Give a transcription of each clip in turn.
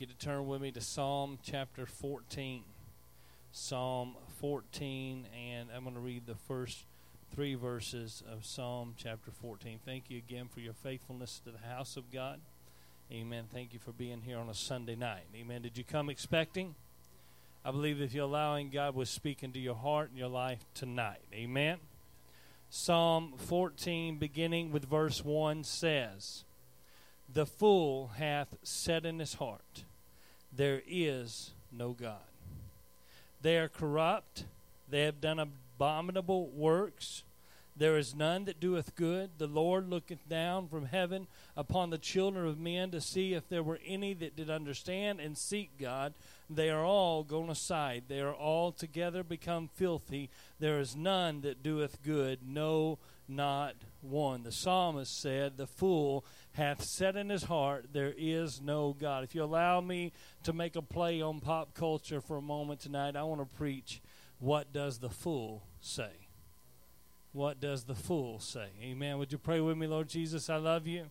you to turn with me to Psalm chapter 14. Psalm 14, and I'm going to read the first three verses of Psalm chapter 14. Thank you again for your faithfulness to the house of God. Amen. Thank you for being here on a Sunday night. Amen. Did you come expecting? I believe if you're allowing God was speaking to your heart and your life tonight. Amen. Psalm 14, beginning with verse 1, says, The fool hath said in his heart, There is no God. They are corrupt, they have done abominable works. There is none that doeth good. The Lord looketh down from heaven upon the children of men to see if there were any that did understand and seek God. They are all gone aside. They are all together become filthy. There is none that doeth good, no, not one. The psalmist said, The fool hath said in his heart, There is no God. If you allow me to make a play on pop culture for a moment tonight, I want to preach, What does the fool say? What does the fool say? Amen. Would you pray with me, Lord Jesus? I love you.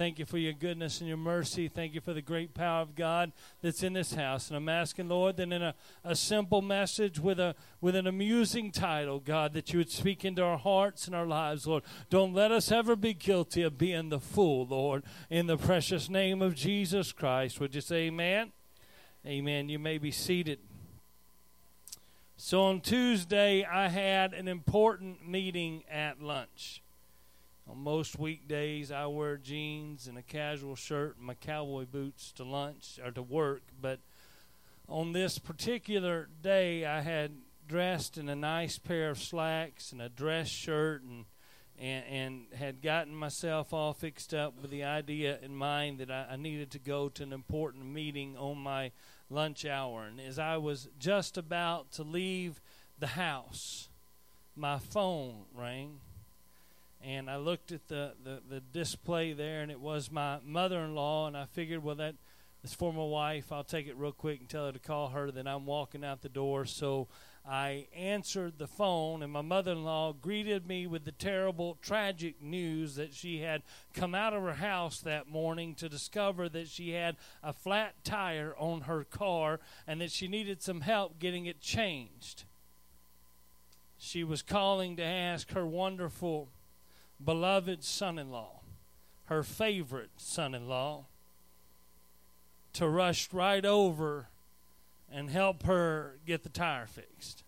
Thank you for your goodness and your mercy. Thank you for the great power of God that's in this house. And I'm asking, Lord, that in a, a simple message with a with an amusing title, God, that you would speak into our hearts and our lives, Lord. Don't let us ever be guilty of being the fool, Lord. In the precious name of Jesus Christ. Would you say amen? Amen. You may be seated. So on Tuesday, I had an important meeting at lunch. On most weekdays, I wear jeans and a casual shirt and my cowboy boots to lunch or to work. But on this particular day, I had dressed in a nice pair of slacks and a dress shirt and and, and had gotten myself all fixed up with the idea in mind that I, I needed to go to an important meeting on my lunch hour. And as I was just about to leave the house, my phone rang. And I looked at the, the, the display there, and it was my mother in law. And I figured, well, that is for my wife. I'll take it real quick and tell her to call her that I'm walking out the door. So I answered the phone, and my mother in law greeted me with the terrible, tragic news that she had come out of her house that morning to discover that she had a flat tire on her car and that she needed some help getting it changed. She was calling to ask her wonderful, beloved son in law, her favorite son in law, to rush right over and help her get the tire fixed.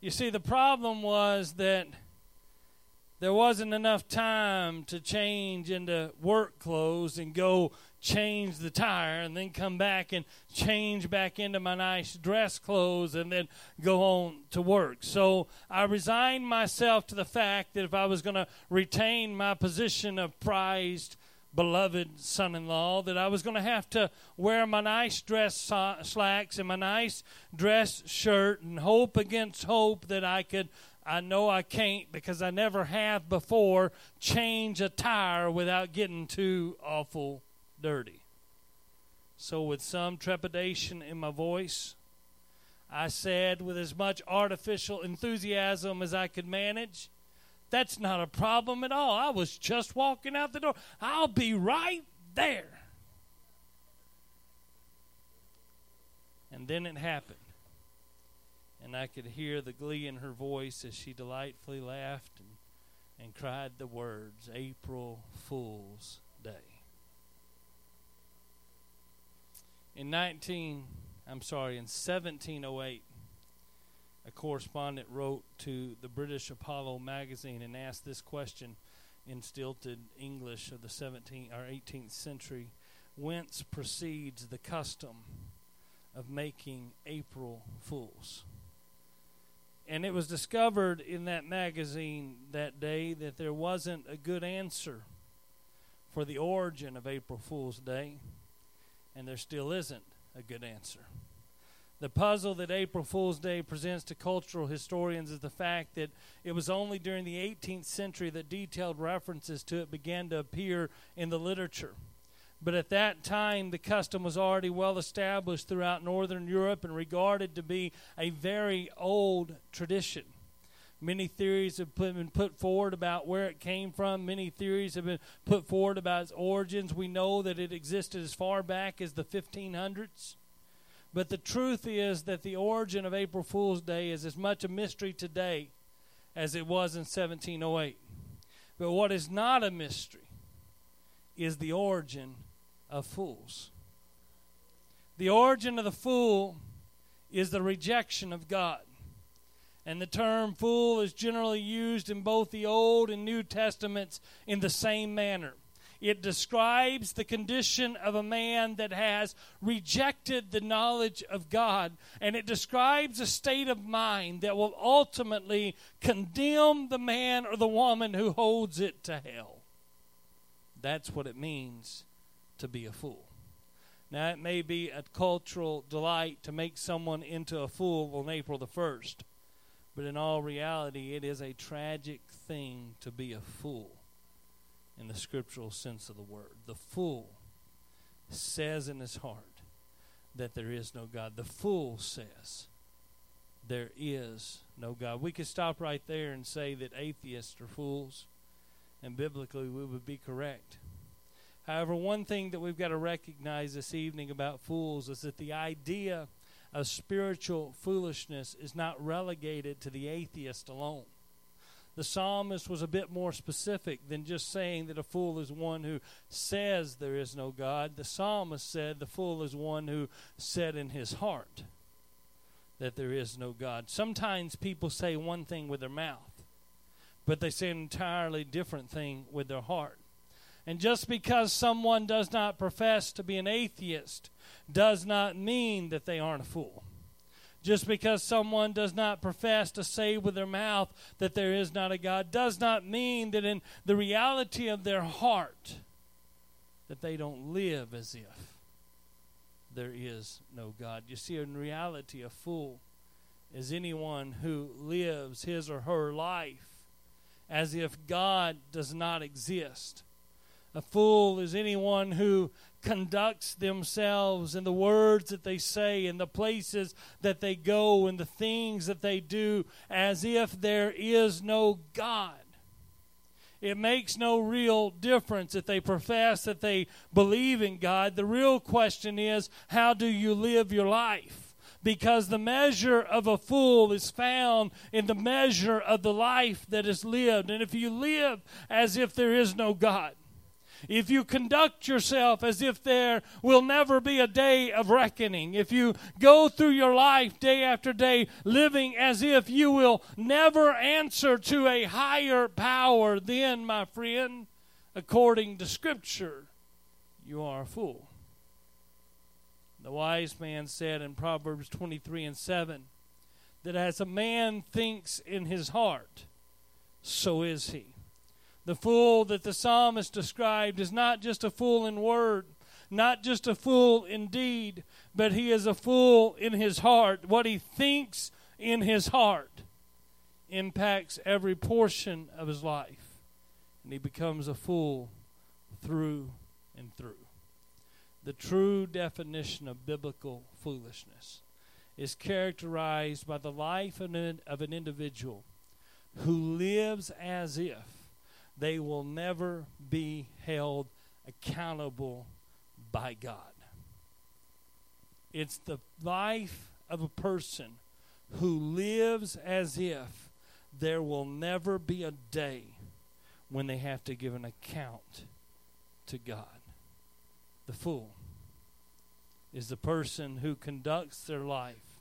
You see, the problem was that there wasn't enough time to change into work clothes and go change the tire and then come back and change back into my nice dress clothes and then go on to work. So I resigned myself to the fact that if I was going to retain my position of prized beloved son in law that I was going to have to wear my nice dress slacks and my nice dress shirt and hope against hope that I could. I know I can't because I never have before change a tire without getting too awful dirty. So, with some trepidation in my voice, I said, with as much artificial enthusiasm as I could manage, that's not a problem at all. I was just walking out the door. I'll be right there. And then it happened. And I could hear the glee in her voice as she delightfully laughed and, and cried the words April Fool's Day. In 19, I'm sorry, in 1708, a correspondent wrote to the British Apollo magazine and asked this question in stilted English of the 17th or 18th century whence proceeds the custom of making April fools? And it was discovered in that magazine that day that there wasn't a good answer for the origin of April Fool's Day, and there still isn't a good answer. The puzzle that April Fool's Day presents to cultural historians is the fact that it was only during the 18th century that detailed references to it began to appear in the literature. But at that time, the custom was already well established throughout Northern Europe and regarded to be a very old tradition. Many theories have been put forward about where it came from. Many theories have been put forward about its origins. We know that it existed as far back as the 1500s. But the truth is that the origin of April Fool's Day is as much a mystery today as it was in 1708. But what is not a mystery is the origin of fools. The origin of the fool is the rejection of God. And the term fool is generally used in both the Old and New Testaments in the same manner. It describes the condition of a man that has rejected the knowledge of God. And it describes a state of mind that will ultimately condemn the man or the woman who holds it to hell. That's what it means to be a fool. Now, it may be a cultural delight to make someone into a fool on April the 1st, but in all reality, it is a tragic thing to be a fool in the scriptural sense of the word. The fool says in his heart that there is no God. The fool says there is no God. We could stop right there and say that atheists are fools, and biblically we would be correct. However, one thing that we've got to recognize this evening about fools is that the idea of spiritual foolishness is not relegated to the atheist alone. The psalmist was a bit more specific than just saying that a fool is one who says there is no God. The psalmist said the fool is one who said in his heart that there is no God. Sometimes people say one thing with their mouth, but they say an entirely different thing with their heart. And just because someone does not profess to be an atheist does not mean that they aren't a fool. Just because someone does not profess to say with their mouth that there is not a God does not mean that in the reality of their heart that they don't live as if there is no God. You see, in reality, a fool is anyone who lives his or her life as if God does not exist a fool is anyone who conducts themselves in the words that they say, in the places that they go, and the things that they do, as if there is no God. It makes no real difference if they profess that they believe in God. The real question is, how do you live your life? Because the measure of a fool is found in the measure of the life that is lived. And if you live as if there is no God, if you conduct yourself as if there will never be a day of reckoning, if you go through your life day after day living as if you will never answer to a higher power, then, my friend, according to Scripture, you are a fool. The wise man said in Proverbs 23 and 7 that as a man thinks in his heart, so is he. The fool that the psalmist described is not just a fool in word, not just a fool in deed, but he is a fool in his heart. What he thinks in his heart impacts every portion of his life, and he becomes a fool through and through. The true definition of biblical foolishness is characterized by the life of an, individual who lives as if they will never be held accountable by God. It's the life of a person who lives as if there will never be a day when they have to give an account to God. The fool is the person who conducts their life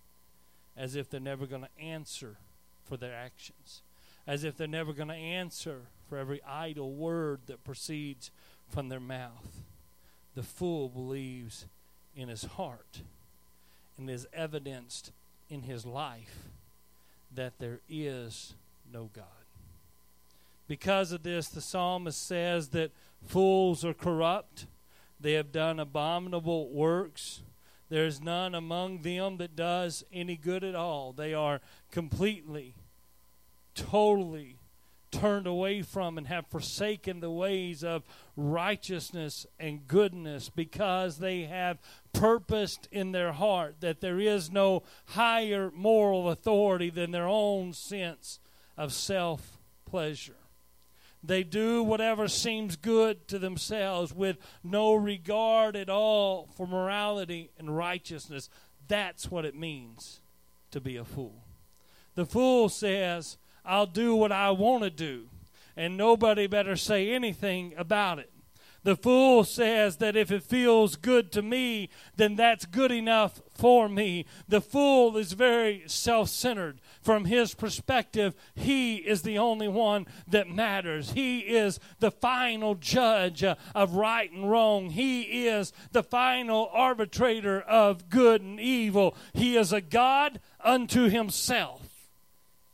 as if they're never going to answer for their actions, as if they're never going to answer for every idle word that proceeds from their mouth. The fool believes in his heart and is evidenced in his life that there is no God. Because of this, the psalmist says that fools are corrupt, they have done abominable works. There is none among them that does any good at all. They are completely, totally turned away from and have forsaken the ways of righteousness and goodness because they have purposed in their heart that there is no higher moral authority than their own sense of self pleasure. They do whatever seems good to themselves with no regard at all for morality and righteousness. That's what it means to be a fool. The fool says, I'll do what I want to do, and nobody better say anything about it. The fool says that if it feels good to me, then that's good enough for me. The fool is very self centered. From his perspective, he is the only one that matters. He is the final judge of right and wrong. He is the final arbitrator of good and evil. He is a God unto himself.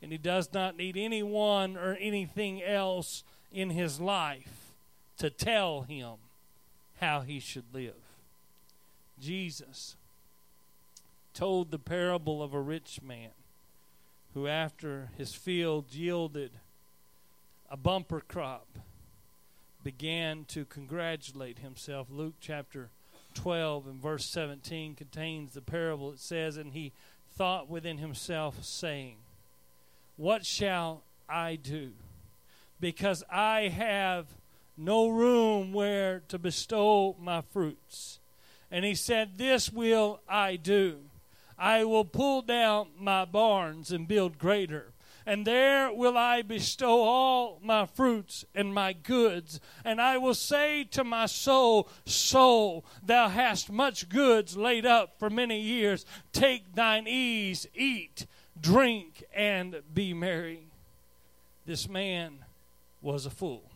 And he does not need anyone or anything else in his life to tell him how he should live. Jesus told the parable of a rich man who, after his field yielded a bumper crop, began to congratulate himself. Luke chapter 12 and verse 17 contains the parable. It says, And he thought within himself, saying, What shall I do? Because I have no room where to bestow my fruits. And he said, This will I do. I will pull down my barns and build greater. And there will I bestow all my fruits and my goods. And I will say to my soul, Soul, thou hast much goods laid up for many years. Take thine ease, eat, drink, and be merry. This man was a fool.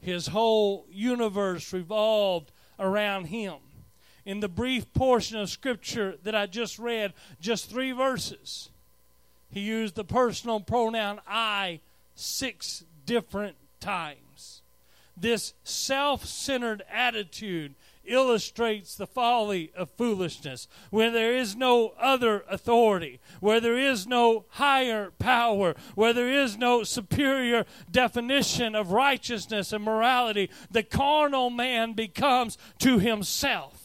His whole universe revolved around him. In the brief portion of Scripture that I just read, just three verses, he used the personal pronoun I six different times. This self centered attitude illustrates the folly of foolishness. Where there is no other authority, where there is no higher power, where there is no superior definition of righteousness and morality, the carnal man becomes to himself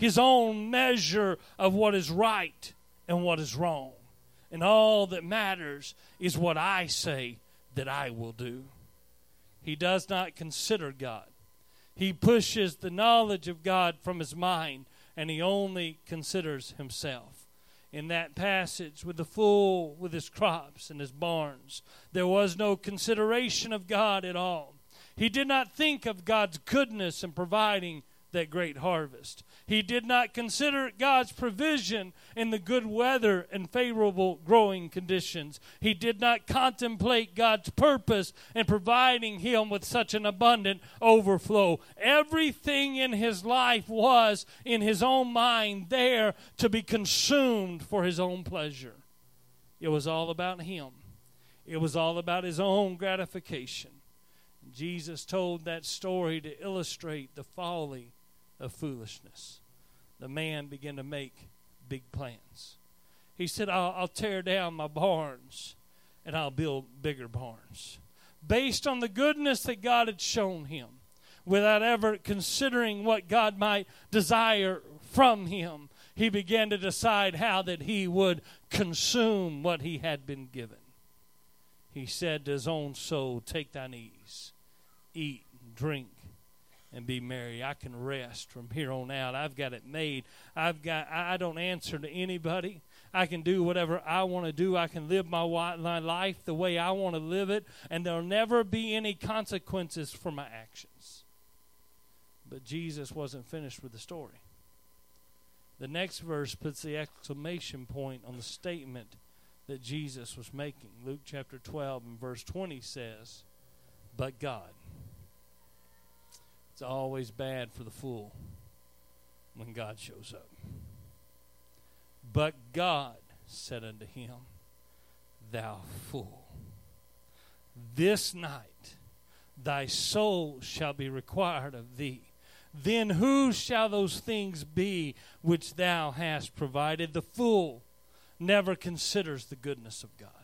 his own measure of what is right and what is wrong. And all that matters is what I say that I will do. He does not consider God. He pushes the knowledge of God from his mind and he only considers himself. In that passage, with the fool with his crops and his barns, there was no consideration of God at all. He did not think of God's goodness in providing that great harvest. He did not consider God's provision in the good weather and favorable growing conditions. He did not contemplate God's purpose in providing him with such an abundant overflow. Everything in his life was in his own mind there to be consumed for his own pleasure. It was all about him, it was all about his own gratification. Jesus told that story to illustrate the folly of foolishness the man began to make big plans. He said, I'll, I'll tear down my barns and I'll build bigger barns. Based on the goodness that God had shown him, without ever considering what God might desire from him, he began to decide how that he would consume what he had been given. He said to his own soul, Take thine ease, eat, drink, and be merry. I can rest from here on out. I've got it made. I've got I don't answer to anybody. I can do whatever I want to do. I can live my life the way I want to live it, and there'll never be any consequences for my actions. But Jesus wasn't finished with the story. The next verse puts the exclamation point on the statement that Jesus was making. Luke chapter 12 and verse 20 says, But God. It's always bad for the fool when God shows up. But God said unto him, Thou fool, this night thy soul shall be required of thee. Then who shall those things be which thou hast provided? The fool never considers the goodness of God.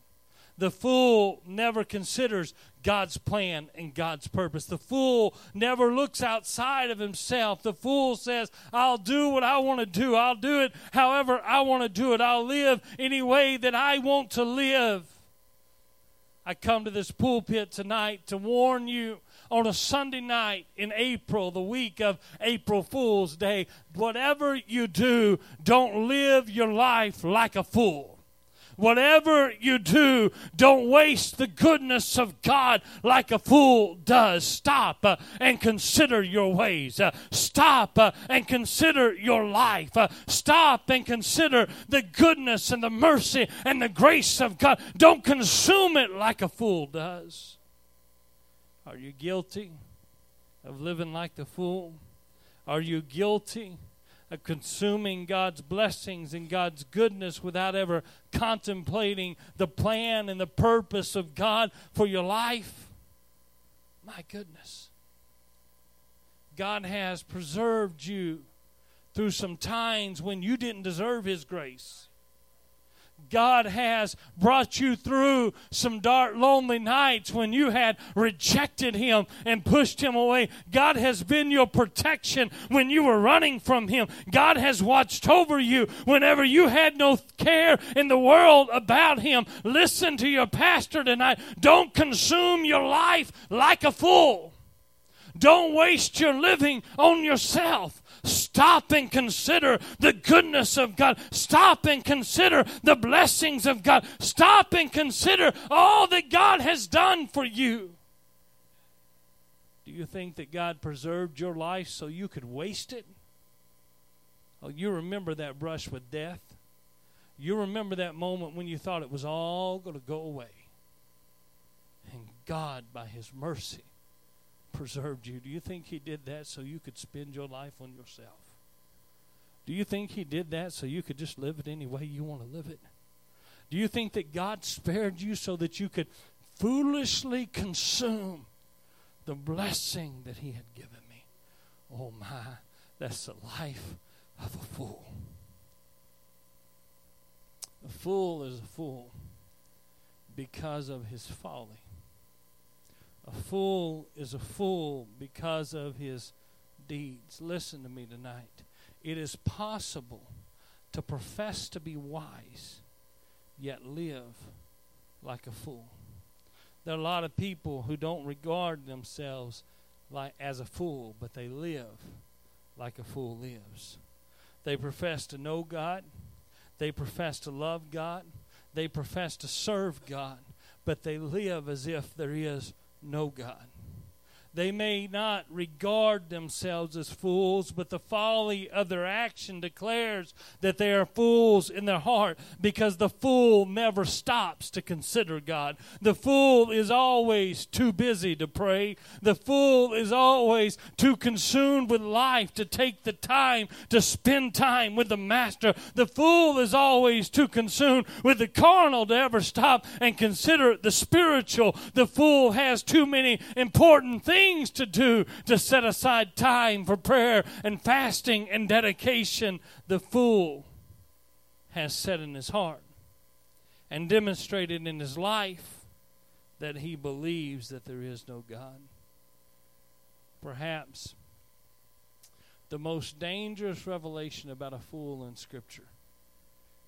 The fool never considers God's plan and God's purpose. The fool never looks outside of himself. The fool says, I'll do what I want to do. I'll do it however I want to do it. I'll live any way that I want to live. I come to this pulpit tonight to warn you on a Sunday night in April, the week of April Fool's Day, whatever you do, don't live your life like a fool. Whatever you do, don't waste the goodness of God like a fool does. Stop uh, and consider your ways. Uh, stop uh, and consider your life. Uh, stop and consider the goodness and the mercy and the grace of God. Don't consume it like a fool does. Are you guilty of living like the fool? Are you guilty consuming God's blessings and God's goodness without ever contemplating the plan and the purpose of God for your life. My goodness. God has preserved you through some times when you didn't deserve His grace. God has brought you through some dark, lonely nights when you had rejected Him and pushed Him away. God has been your protection when you were running from Him. God has watched over you whenever you had no care in the world about Him. Listen to your pastor tonight. Don't consume your life like a fool. Don't waste your living on yourself. Stop and consider the goodness of God. Stop and consider the blessings of God. Stop and consider all that God has done for you. Do you think that God preserved your life so you could waste it? Oh, you remember that brush with death? You remember that moment when you thought it was all going to go away. And God, by His mercy, preserved you. Do you think He did that so you could spend your life on yourself? Do you think He did that so you could just live it any way you want to live it? Do you think that God spared you so that you could foolishly consume the blessing that He had given me? Oh my, that's the life of a fool. A fool is a fool because of his folly. A fool is a fool because of his deeds. Listen to me tonight. It is possible to profess to be wise, yet live like a fool. There are a lot of people who don't regard themselves like as a fool, but they live like a fool lives. They profess to know God, they profess to love God, they profess to serve God, but they live as if there is know God. They may not regard themselves as fools, but the folly of their action declares that they are fools in their heart because the fool never stops to consider God. The fool is always too busy to pray. The fool is always too consumed with life to take the time to spend time with the Master. The fool is always too consumed with the carnal to ever stop and consider the spiritual. The fool has too many important things things to do to set aside time for prayer and fasting and dedication, the fool has said in his heart and demonstrated in his life that he believes that there is no God. Perhaps the most dangerous revelation about a fool in Scripture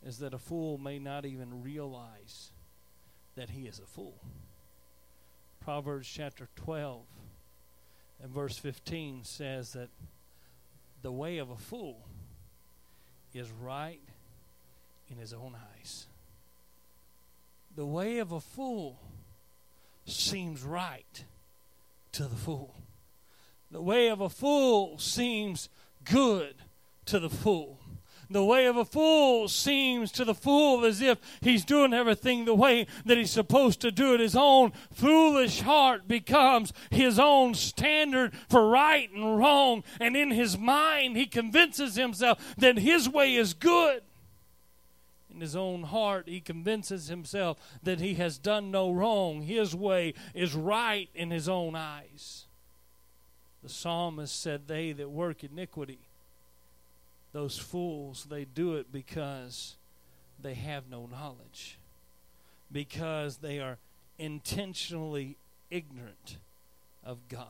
is that a fool may not even realize that he is a fool. Proverbs chapter 12 and verse 15 says that the way of a fool is right in his own eyes. The way of a fool seems right to the fool. The way of a fool seems good to the fool. The way of a fool seems to the fool as if he's doing everything the way that he's supposed to do it. His own foolish heart becomes his own standard for right and wrong. And in his mind, he convinces himself that his way is good. In his own heart, he convinces himself that he has done no wrong. His way is right in his own eyes. The psalmist said, They that work iniquity those fools, they do it because they have no knowledge, because they are intentionally ignorant of God.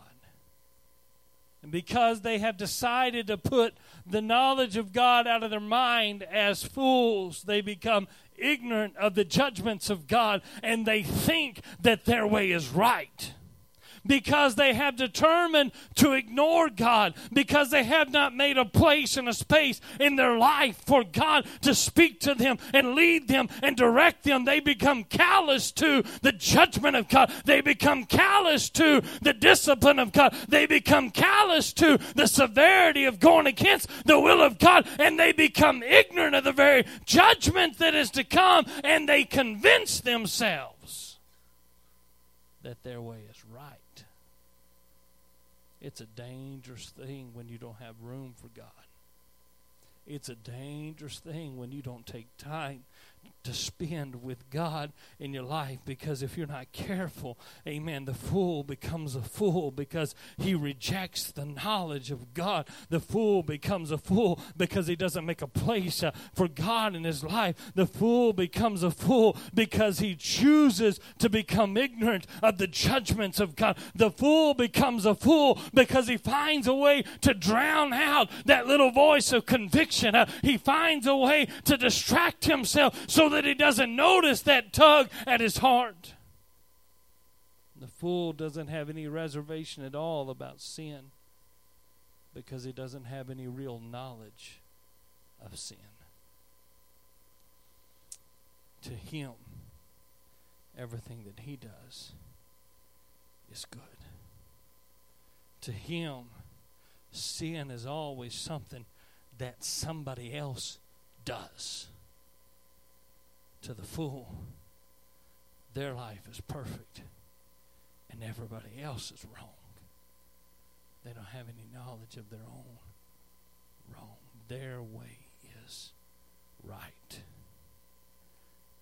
And because they have decided to put the knowledge of God out of their mind as fools, they become ignorant of the judgments of God and they think that their way is right because they have determined to ignore God, because they have not made a place and a space in their life for God to speak to them and lead them and direct them. They become callous to the judgment of God. They become callous to the discipline of God. They become callous to the severity of going against the will of God. And they become ignorant of the very judgment that is to come. And they convince themselves that their way. It's a dangerous thing when you don't have room for God. It's a dangerous thing when you don't take time to spend with God in your life because if you're not careful, amen, the fool becomes a fool because he rejects the knowledge of God. The fool becomes a fool because he doesn't make a place uh, for God in his life. The fool becomes a fool because he chooses to become ignorant of the judgments of God. The fool becomes a fool because he finds a way to drown out that little voice of conviction. Uh, he finds a way to distract himself so that he doesn't notice that tug at his heart. The fool doesn't have any reservation at all about sin because he doesn't have any real knowledge of sin. To him, everything that he does is good. To him, sin is always something that somebody else does to the fool, their life is perfect and everybody else is wrong. They don't have any knowledge of their own wrong. Their way is right.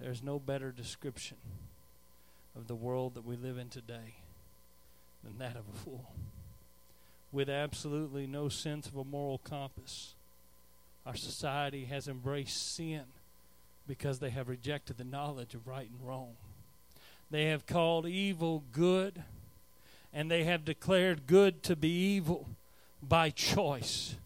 There's no better description of the world that we live in today than that of a fool. With absolutely no sense of a moral compass, our society has embraced sin because they have rejected the knowledge of right and wrong. They have called evil good, and they have declared good to be evil by choice.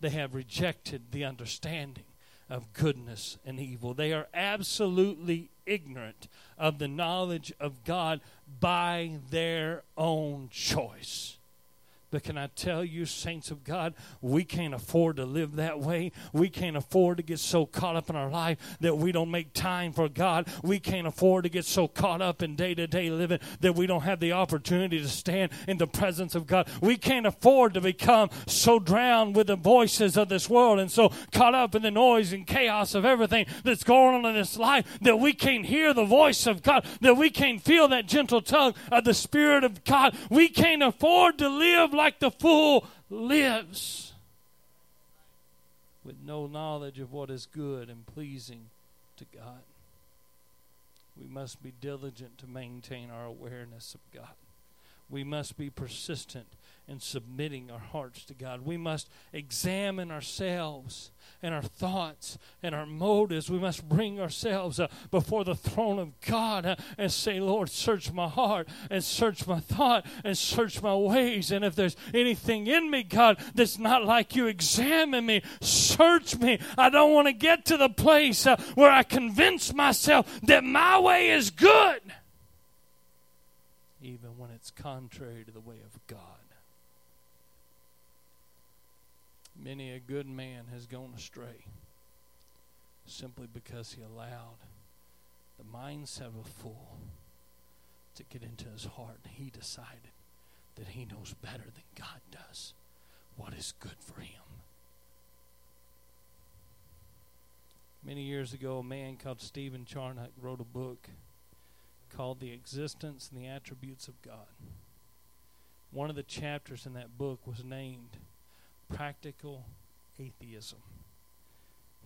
They have rejected the understanding of goodness and evil. They are absolutely ignorant of the knowledge of God by their own choice. But can I tell you, saints of God, we can't afford to live that way. We can't afford to get so caught up in our life that we don't make time for God. We can't afford to get so caught up in day to day living that we don't have the opportunity to stand in the presence of God. We can't afford to become so drowned with the voices of this world and so caught up in the noise and chaos of everything that's going on in this life that we can't hear the voice of God, that we can't feel that gentle tongue of the Spirit of God. We can't afford to live the fool lives with no knowledge of what is good and pleasing to God. We must be diligent to maintain our awareness of God. We must be persistent in submitting our hearts to God. We must examine ourselves and our thoughts and our motives. We must bring ourselves uh, before the throne of God uh, and say, Lord, search my heart and search my thought and search my ways. And if there's anything in me, God, that's not like you, examine me, search me. I don't want to get to the place uh, where I convince myself that my way is good, even when it's contrary to the way of God. Many a good man has gone astray simply because he allowed the mindset of a fool to get into his heart. And He decided that he knows better than God does what is good for him. Many years ago, a man called Stephen Charnock wrote a book called The Existence and the Attributes of God. One of the chapters in that book was named practical atheism.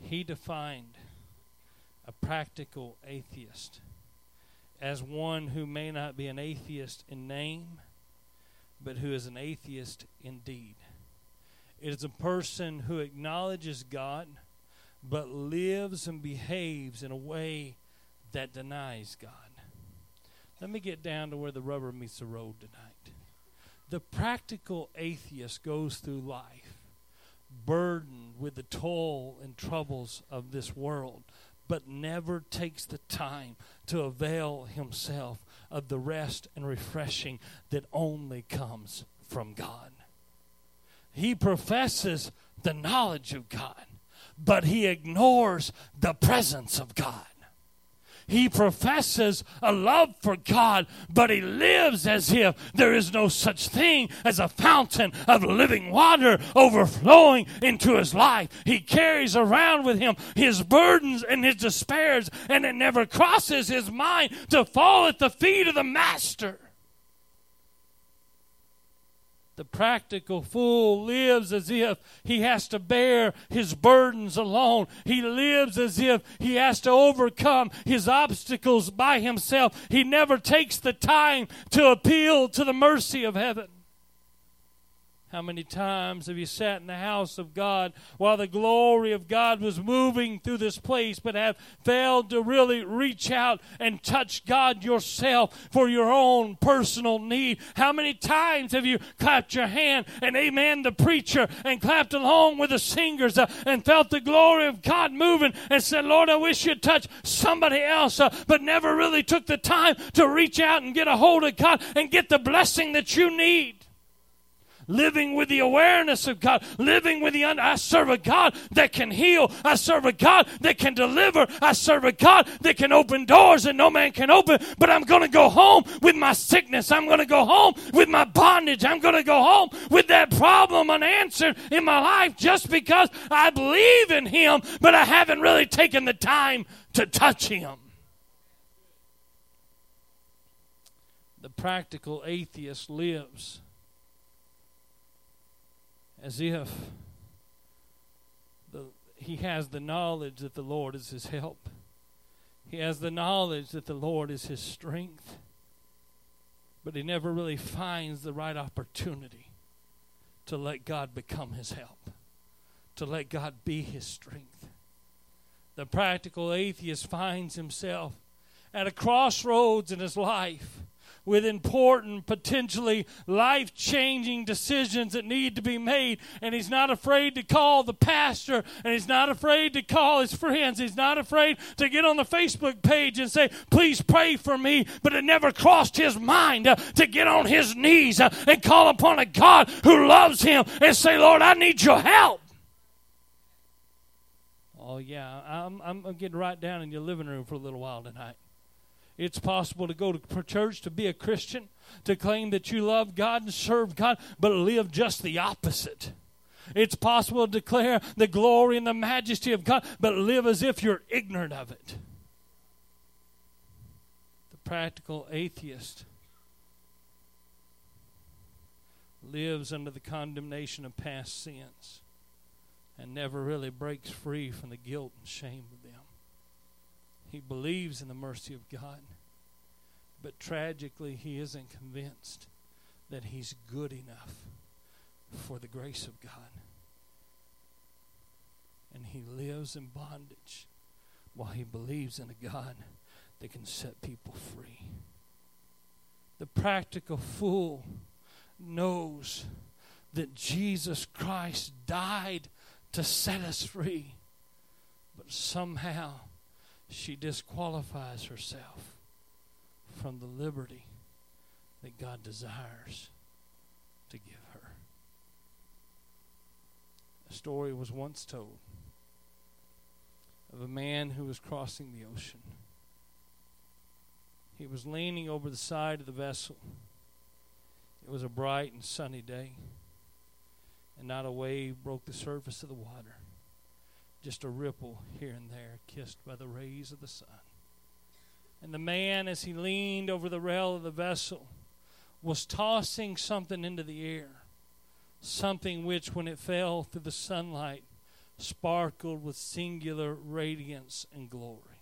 He defined a practical atheist as one who may not be an atheist in name, but who is an atheist indeed. It is a person who acknowledges God, but lives and behaves in a way that denies God. Let me get down to where the rubber meets the road tonight. The practical atheist goes through life burdened with the toil and troubles of this world, but never takes the time to avail himself of the rest and refreshing that only comes from God. He professes the knowledge of God, but he ignores the presence of God. He professes a love for God, but he lives as if there is no such thing as a fountain of living water overflowing into his life. He carries around with him his burdens and his despairs, and it never crosses his mind to fall at the feet of the Master. The practical fool lives as if he has to bear his burdens alone. He lives as if he has to overcome his obstacles by himself. He never takes the time to appeal to the mercy of heaven. How many times have you sat in the house of God while the glory of God was moving through this place, but have failed to really reach out and touch God yourself for your own personal need? How many times have you clapped your hand and amen the preacher and clapped along with the singers uh, and felt the glory of God moving and said, Lord, I wish you'd touch somebody else, uh, but never really took the time to reach out and get a hold of God and get the blessing that you need? Living with the awareness of God, living with the un- I serve a God that can heal. I serve a God that can deliver. I serve a God that can open doors that no man can open. But I'm going to go home with my sickness. I'm going to go home with my bondage. I'm going to go home with that problem unanswered in my life just because I believe in Him, but I haven't really taken the time to touch Him. The practical atheist lives as if the, he has the knowledge that the Lord is his help. He has the knowledge that the Lord is his strength. But he never really finds the right opportunity to let God become his help, to let God be his strength. The practical atheist finds himself at a crossroads in his life with important, potentially life changing decisions that need to be made. And he's not afraid to call the pastor, and he's not afraid to call his friends. He's not afraid to get on the Facebook page and say, Please pray for me. But it never crossed his mind uh, to get on his knees uh, and call upon a God who loves him and say, Lord, I need your help. Oh, yeah, I'm, I'm getting right down in your living room for a little while tonight. It's possible to go to church, to be a Christian, to claim that you love God and serve God, but live just the opposite. It's possible to declare the glory and the majesty of God, but live as if you're ignorant of it. The practical atheist lives under the condemnation of past sins and never really breaks free from the guilt and shame of. He believes in the mercy of God. But tragically, he isn't convinced that he's good enough for the grace of God. And he lives in bondage while he believes in a God that can set people free. The practical fool knows that Jesus Christ died to set us free, but somehow she disqualifies herself from the liberty that God desires to give her. A story was once told of a man who was crossing the ocean. He was leaning over the side of the vessel. It was a bright and sunny day, and not a wave broke the surface of the water just a ripple here and there, kissed by the rays of the sun. And the man, as he leaned over the rail of the vessel, was tossing something into the air, something which, when it fell through the sunlight, sparkled with singular radiance and glory.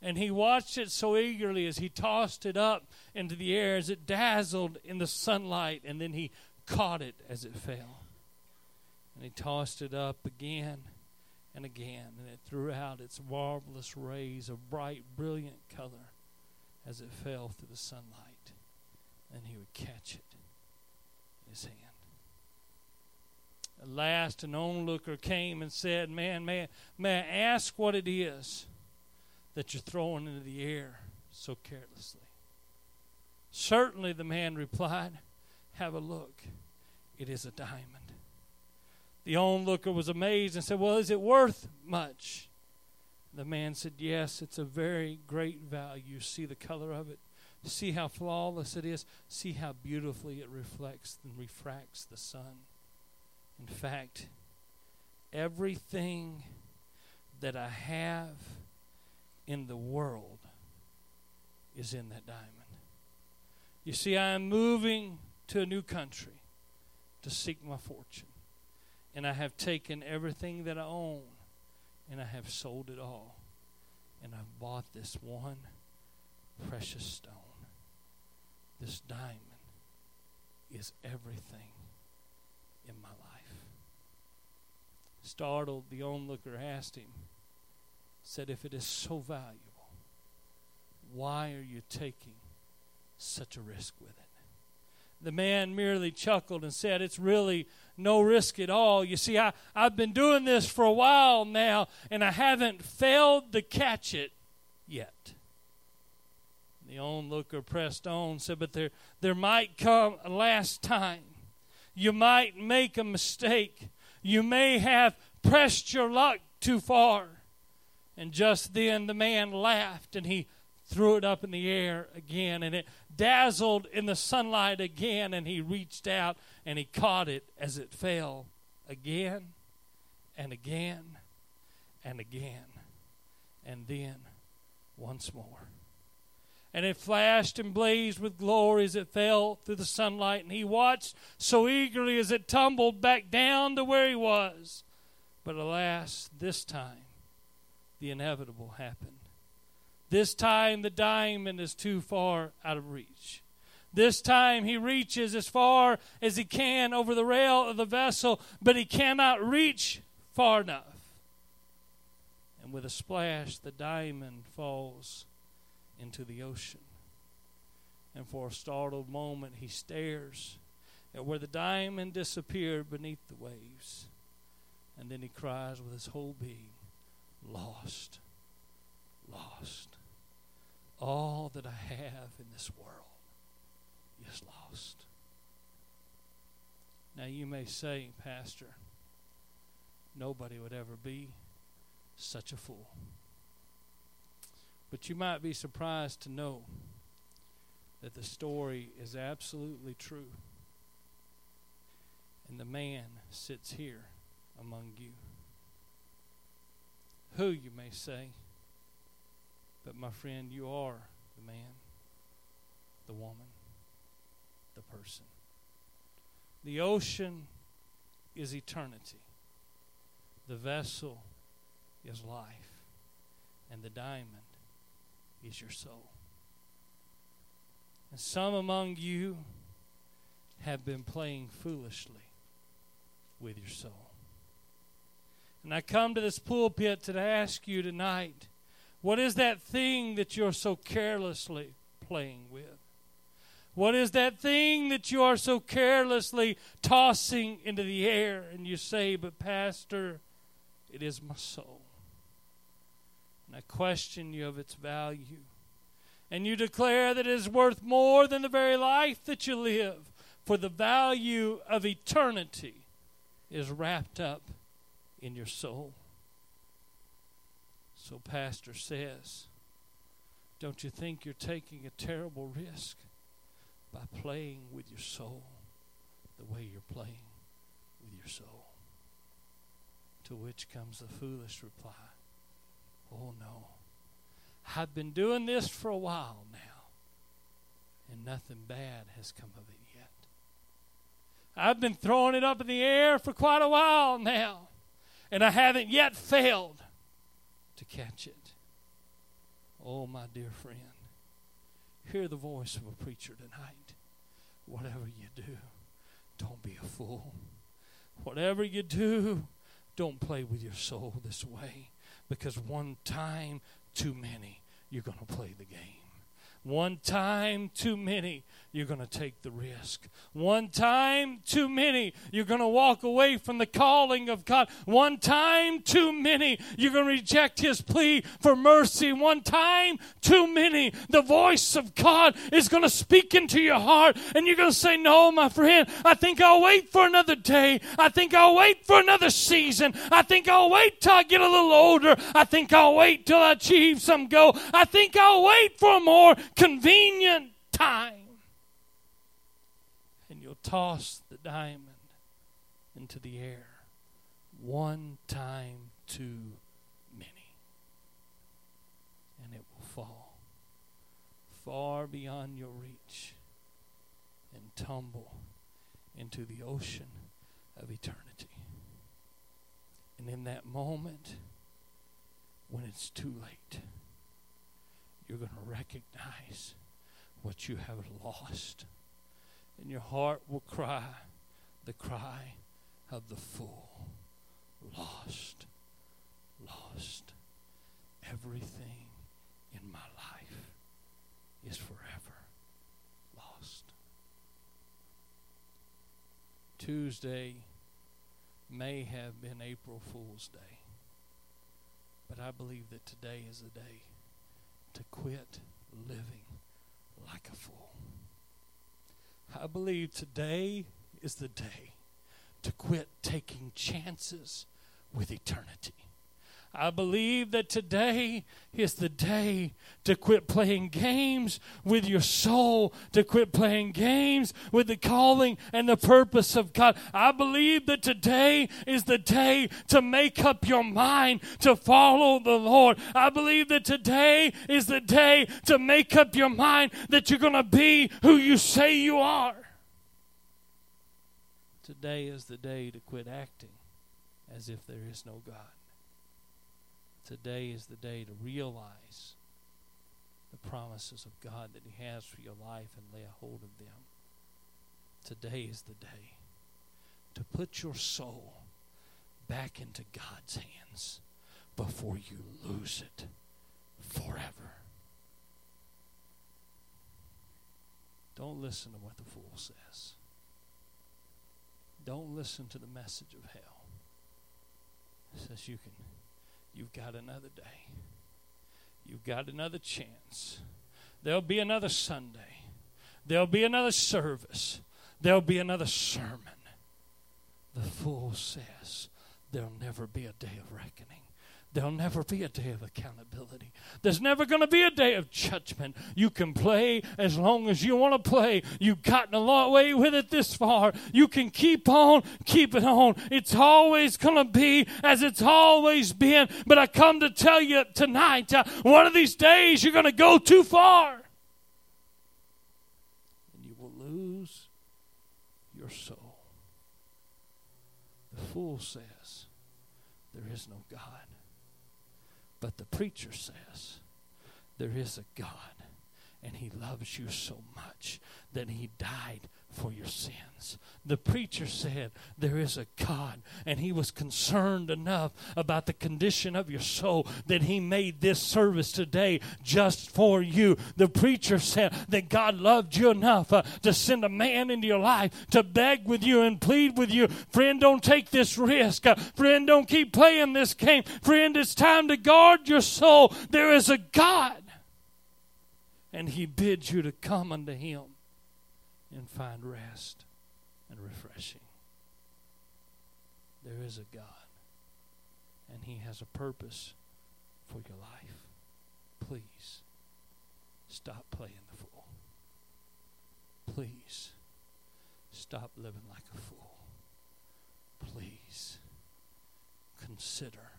And he watched it so eagerly as he tossed it up into the air as it dazzled in the sunlight, and then he caught it as it fell. And he tossed it up again and again, and it threw out its marvelous rays of bright, brilliant color as it fell through the sunlight. And he would catch it in his hand. At last, an onlooker came and said, Man, may, may I ask what it is that you're throwing into the air so carelessly? Certainly, the man replied, Have a look. It is a diamond. The onlooker was amazed and said, Well, is it worth much? The man said, Yes, it's a very great value. See the color of it? See how flawless it is? See how beautifully it reflects and refracts the sun. In fact, everything that I have in the world is in that diamond. You see, I am moving to a new country to seek my fortune. And I have taken everything that I own and I have sold it all. And I've bought this one precious stone. This diamond is everything in my life. Startled, the onlooker asked him, said, If it is so valuable, why are you taking such a risk with it? The man merely chuckled and said, It's really no risk at all. You see, I, I've been doing this for a while now, and I haven't failed to catch it yet. The onlooker pressed on, said, But there, there might come a last time. You might make a mistake. You may have pressed your luck too far. And just then the man laughed and he threw it up in the air again, and it dazzled in the sunlight again, and he reached out and he caught it as it fell again and again and again, and then once more. And it flashed and blazed with glory as it fell through the sunlight, and he watched so eagerly as it tumbled back down to where he was. But alas, this time the inevitable happened. This time the diamond is too far out of reach. This time he reaches as far as he can over the rail of the vessel, but he cannot reach far enough. And with a splash, the diamond falls into the ocean. And for a startled moment, he stares at where the diamond disappeared beneath the waves. And then he cries with his whole being, Lost, lost. All that I have in this world is lost. Now you may say, Pastor, nobody would ever be such a fool. But you might be surprised to know that the story is absolutely true. And the man sits here among you. Who, you may say, but my friend, you are the man, the woman, the person. The ocean is eternity, the vessel is life, and the diamond is your soul. And some among you have been playing foolishly with your soul. And I come to this pulpit to ask you tonight what is that thing that you're so carelessly playing with? What is that thing that you are so carelessly tossing into the air? And you say, But, Pastor, it is my soul. And I question you of its value. And you declare that it is worth more than the very life that you live, for the value of eternity is wrapped up in your soul. So, Pastor says, don't you think you're taking a terrible risk by playing with your soul the way you're playing with your soul? To which comes the foolish reply Oh, no. I've been doing this for a while now, and nothing bad has come of it yet. I've been throwing it up in the air for quite a while now, and I haven't yet failed to catch it. Oh, my dear friend, hear the voice of a preacher tonight. Whatever you do, don't be a fool. Whatever you do, don't play with your soul this way because one time too many, you're going to play the game. One time too many, you're going to take the risk. One time too many, you're going to walk away from the calling of God. One time too many, you're going to reject His plea for mercy. One time too many, the voice of God is going to speak into your heart, and you're going to say, No, my friend, I think I'll wait for another day. I think I'll wait for another season. I think I'll wait till I get a little older. I think I'll wait till I achieve some goal. I think I'll wait for more convenient time. And you'll toss the diamond into the air one time too many. And it will fall far beyond your reach and tumble into the ocean of eternity. And in that moment, when it's too late, you're going to recognize what you have lost. And your heart will cry the cry of the fool lost, lost. Everything in my life is forever lost. Tuesday may have been April Fool's Day, but I believe that today is the day to quit living like a fool. I believe today is the day to quit taking chances with eternity. I believe that today is the day to quit playing games with your soul, to quit playing games with the calling and the purpose of God. I believe that today is the day to make up your mind to follow the Lord. I believe that today is the day to make up your mind that you're going to be who you say you are. Today is the day to quit acting as if there is no God. Today is the day to realize the promises of God that He has for your life and lay a hold of them. Today is the day to put your soul back into God's hands before you lose it forever. Don't listen to what the fool says. Don't listen to the message of hell. It says you can You've got another day. You've got another chance. There'll be another Sunday. There'll be another service. There'll be another sermon. The fool says there'll never be a day of reckoning. There'll never be a day of accountability. There's never going to be a day of judgment. You can play as long as you want to play. You've gotten a long way with it this far. You can keep on, keep it on. It's always going to be as it's always been. But I come to tell you tonight uh, one of these days you're going to go too far. And you will lose your soul. The fool says, There is no God. But the preacher says there is a God and he loves you so much that he died for your sins. The preacher said there is a God, and he was concerned enough about the condition of your soul that he made this service today just for you. The preacher said that God loved you enough uh, to send a man into your life to beg with you and plead with you. Friend, don't take this risk. Uh, friend, don't keep playing this game. Friend, it's time to guard your soul. There is a God, and he bids you to come unto him and find rest and refreshing. There is a God, and He has a purpose for your life. Please stop playing the fool. Please stop living like a fool. Please consider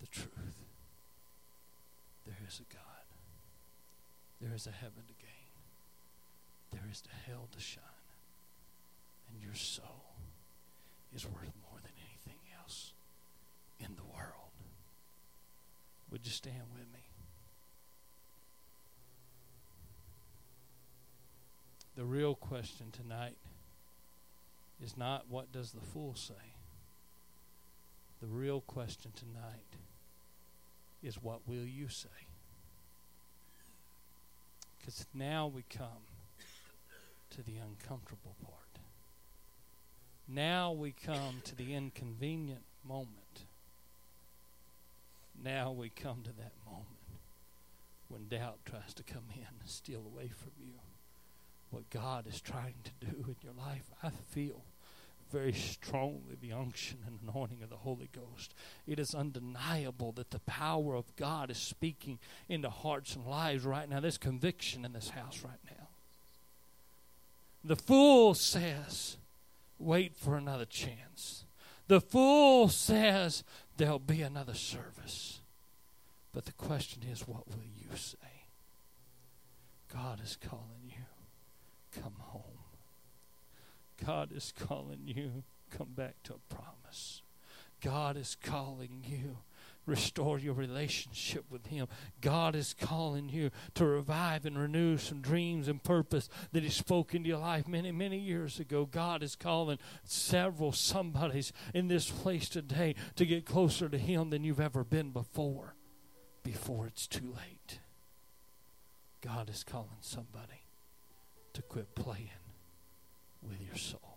the truth. There is a God. There is a heaven to gain there is the hell to shine. And your soul is worth more than anything else in the world. Would you stand with me? The real question tonight is not what does the fool say? The real question tonight is what will you say? Because now we come to the uncomfortable part. Now we come to the inconvenient moment. Now we come to that moment when doubt tries to come in and steal away from you what God is trying to do in your life. I feel very strongly the unction and anointing of the Holy Ghost. It is undeniable that the power of God is speaking into hearts and lives right now. There's conviction in this house right now. The fool says, wait for another chance. The fool says, there'll be another service. But the question is, what will you say? God is calling you. Come home. God is calling you. Come back to a promise. God is calling you. Restore your relationship with Him. God is calling you to revive and renew some dreams and purpose that He spoke into your life many, many years ago. God is calling several somebodies in this place today to get closer to Him than you've ever been before before it's too late. God is calling somebody to quit playing with your soul.